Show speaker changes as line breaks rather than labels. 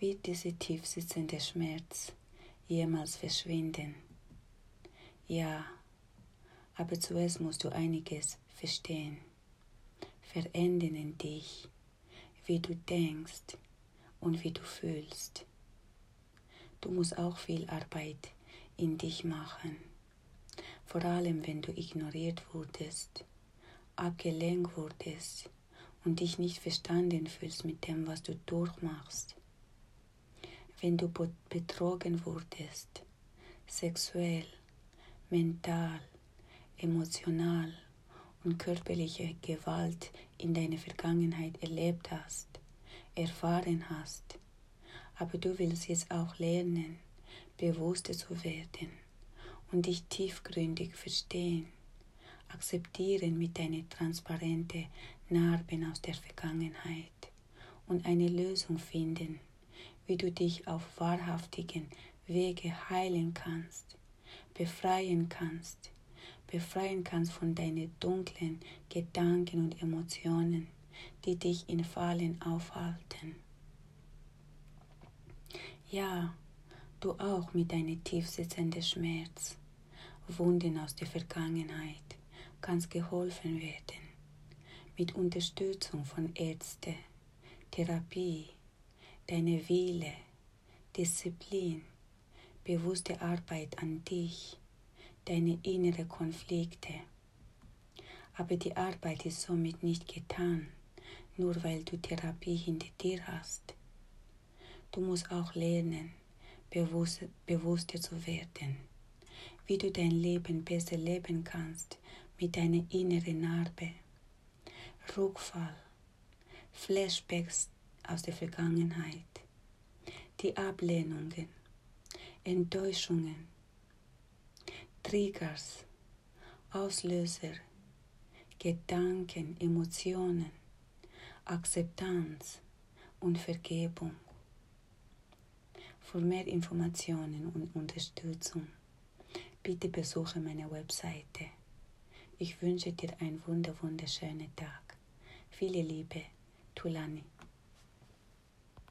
wird dieser tief sitzende Schmerz jemals verschwinden. Ja, aber zuerst musst du einiges verstehen, verändern in dich, wie du denkst und wie du fühlst. Du musst auch viel Arbeit in dich machen, vor allem wenn du ignoriert wurdest, abgelenkt wurdest und dich nicht verstanden fühlst mit dem, was du durchmachst. Wenn du betrogen wurdest, sexuell, mental, emotional und körperliche Gewalt in deiner Vergangenheit erlebt hast, erfahren hast, aber du willst jetzt auch lernen, bewusster zu werden und dich tiefgründig verstehen, akzeptieren mit deinen transparenten Narben aus der Vergangenheit und eine Lösung finden, wie du dich auf wahrhaftigen Wege heilen kannst, befreien kannst, befreien kannst von deinen dunklen Gedanken und Emotionen, die dich in Fallen aufhalten. Ja, du auch mit deinem tiefsitzenden Schmerz, Wunden aus der Vergangenheit, kannst geholfen werden. Mit Unterstützung von Ärzten, Therapie, deine Wille, Disziplin, bewusste Arbeit an dich, deine inneren Konflikte. Aber die Arbeit ist somit nicht getan, nur weil du Therapie hinter dir hast. Du musst auch lernen, bewusst, bewusster zu werden, wie du dein Leben besser leben kannst mit deiner inneren Narbe. Rückfall, Flashbacks aus der Vergangenheit, die Ablehnungen, Enttäuschungen, Triggers, Auslöser, Gedanken, Emotionen, Akzeptanz und Vergebung. Für mehr Informationen und Unterstützung bitte besuche meine Webseite. Ich wünsche dir einen wunderschönen Tag. Viele Liebe, Tulani.